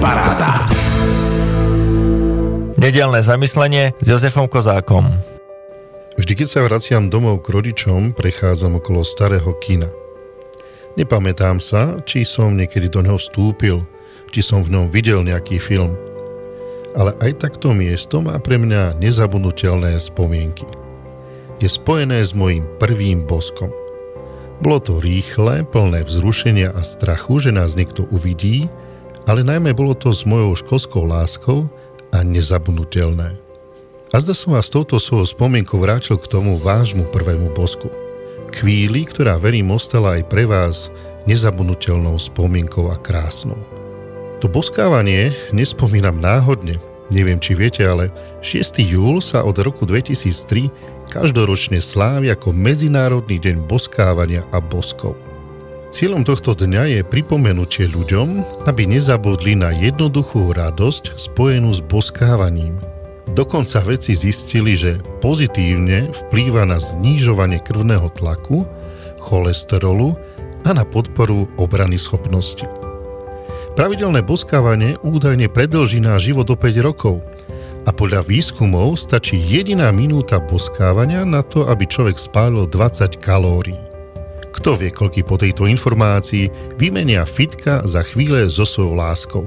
Paráda. Nedelné zamyslenie s Jozefom Kozákom. Vždy, keď sa vraciam domov k rodičom, prechádzam okolo starého kina. Nepamätám sa, či som niekedy do neho vstúpil, či som v ňom videl nejaký film. Ale aj takto miesto má pre mňa nezabudnutelné spomienky. Je spojené s mojím prvým boskom. Bolo to rýchle, plné vzrušenia a strachu, že nás niekto uvidí, ale najmä bolo to s mojou školskou láskou a nezabudnutelné. A zda som vás touto svojou spomienkou vrátil k tomu vášmu prvému bosku. Chvíli, ktorá verím ostala aj pre vás nezabudnutelnou spomienkou a krásnou. To boskávanie nespomínam náhodne, neviem či viete, ale 6. júl sa od roku 2003 každoročne slávi ako Medzinárodný deň boskávania a boskov. Cieľom tohto dňa je pripomenutie ľuďom, aby nezabudli na jednoduchú radosť spojenú s boskávaním. Dokonca vedci zistili, že pozitívne vplýva na znižovanie krvného tlaku, cholesterolu a na podporu obrany schopnosti. Pravidelné boskávanie údajne predlží náš život o 5 rokov – a podľa výskumov stačí jediná minúta boskávania na to, aby človek spálil 20 kalórií. Kto vie, koľky po tejto informácii vymenia fitka za chvíle so svojou láskou.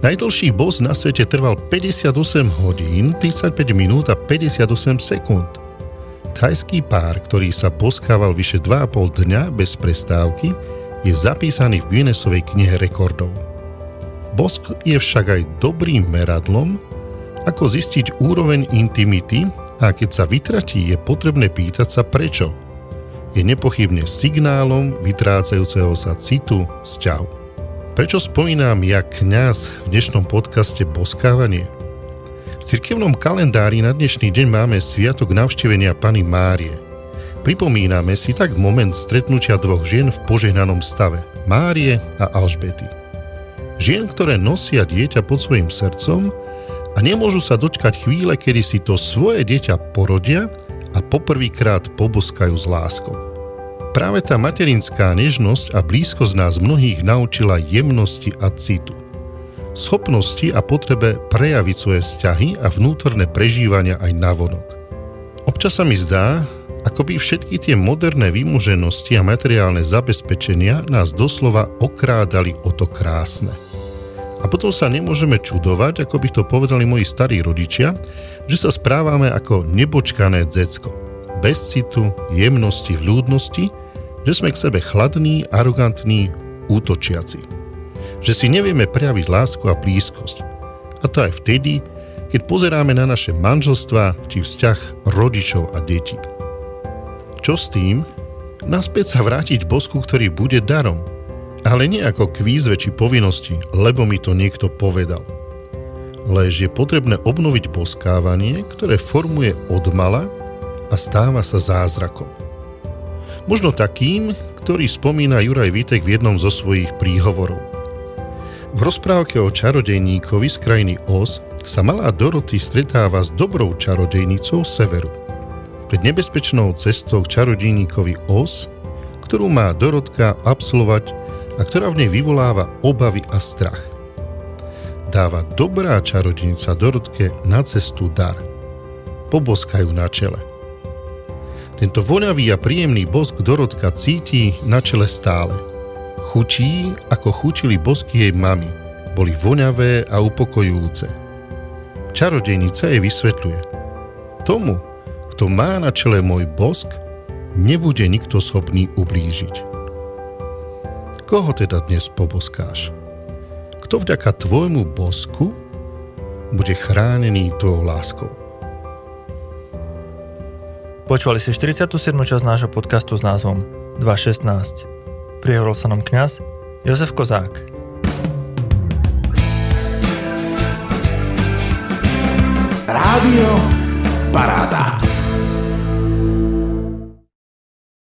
Najdlhší bos na svete trval 58 hodín, 35 minút a 58 sekúnd. Thajský pár, ktorý sa boskával vyše 2,5 dňa bez prestávky, je zapísaný v Guinnessovej knihe rekordov. Bosk je však aj dobrým meradlom, ako zistiť úroveň intimity a keď sa vytratí, je potrebné pýtať sa prečo. Je nepochybne signálom vytrácajúceho sa citu vzťahu. Prečo spomínam ja kňaz v dnešnom podcaste Boskávanie? V cirkevnom kalendári na dnešný deň máme sviatok navštevenia Pany Márie. Pripomíname si tak moment stretnutia dvoch žien v požehnanom stave, Márie a Alžbety. Žien, ktoré nosia dieťa pod svojim srdcom a nemôžu sa dočkať chvíle, kedy si to svoje dieťa porodia a poprvýkrát poboskajú s láskou. Práve tá materinská nežnosť a blízkosť nás mnohých naučila jemnosti a citu. Schopnosti a potrebe prejaviť svoje vzťahy a vnútorné prežívania aj navonok. Občas sa mi zdá, ako by všetky tie moderné vymuženosti a materiálne zabezpečenia nás doslova okrádali o to krásne – potom sa nemôžeme čudovať, ako by to povedali moji starí rodičia, že sa správame ako nebočkané decko. Bez citu, jemnosti, vľúdnosti, že sme k sebe chladní, arogantní, útočiaci. Že si nevieme prejaviť lásku a blízkosť. A to aj vtedy, keď pozeráme na naše manželstva či vzťah rodičov a detí. Čo s tým? Naspäť sa vrátiť bosku, ktorý bude darom, ale nie ako k výzve či povinnosti, lebo mi to niekto povedal. Lež je potrebné obnoviť boskávanie, ktoré formuje odmala a stáva sa zázrakom. Možno takým, ktorý spomína Juraj Vítek v jednom zo svojich príhovorov. V rozprávke o čarodejníkovi z krajiny Os sa malá Doroty stretáva s dobrou čarodejnicou severu. Pred nebezpečnou cestou k čarodejníkovi Os, ktorú má Dorotka absolvovať a ktorá v nej vyvoláva obavy a strach. Dáva dobrá čarodejnica Dorotke na cestu dar. Poboskajú na čele. Tento voňavý a príjemný bosk Dorotka cíti na čele stále. Chutí, ako chutili bosky jej mamy. Boli voňavé a upokojujúce. Čarodejnica jej vysvetľuje. Tomu, kto má na čele môj bosk, nebude nikto schopný ublížiť. Koho teda dnes poboskáš? Kto vďaka tvojmu bosku bude chránený tvojou láskou? Počúvali ste 47. časť nášho podcastu s názvom 216. Prihovoril sa nám kňaz Jozef Kozák. Rádio Paráda.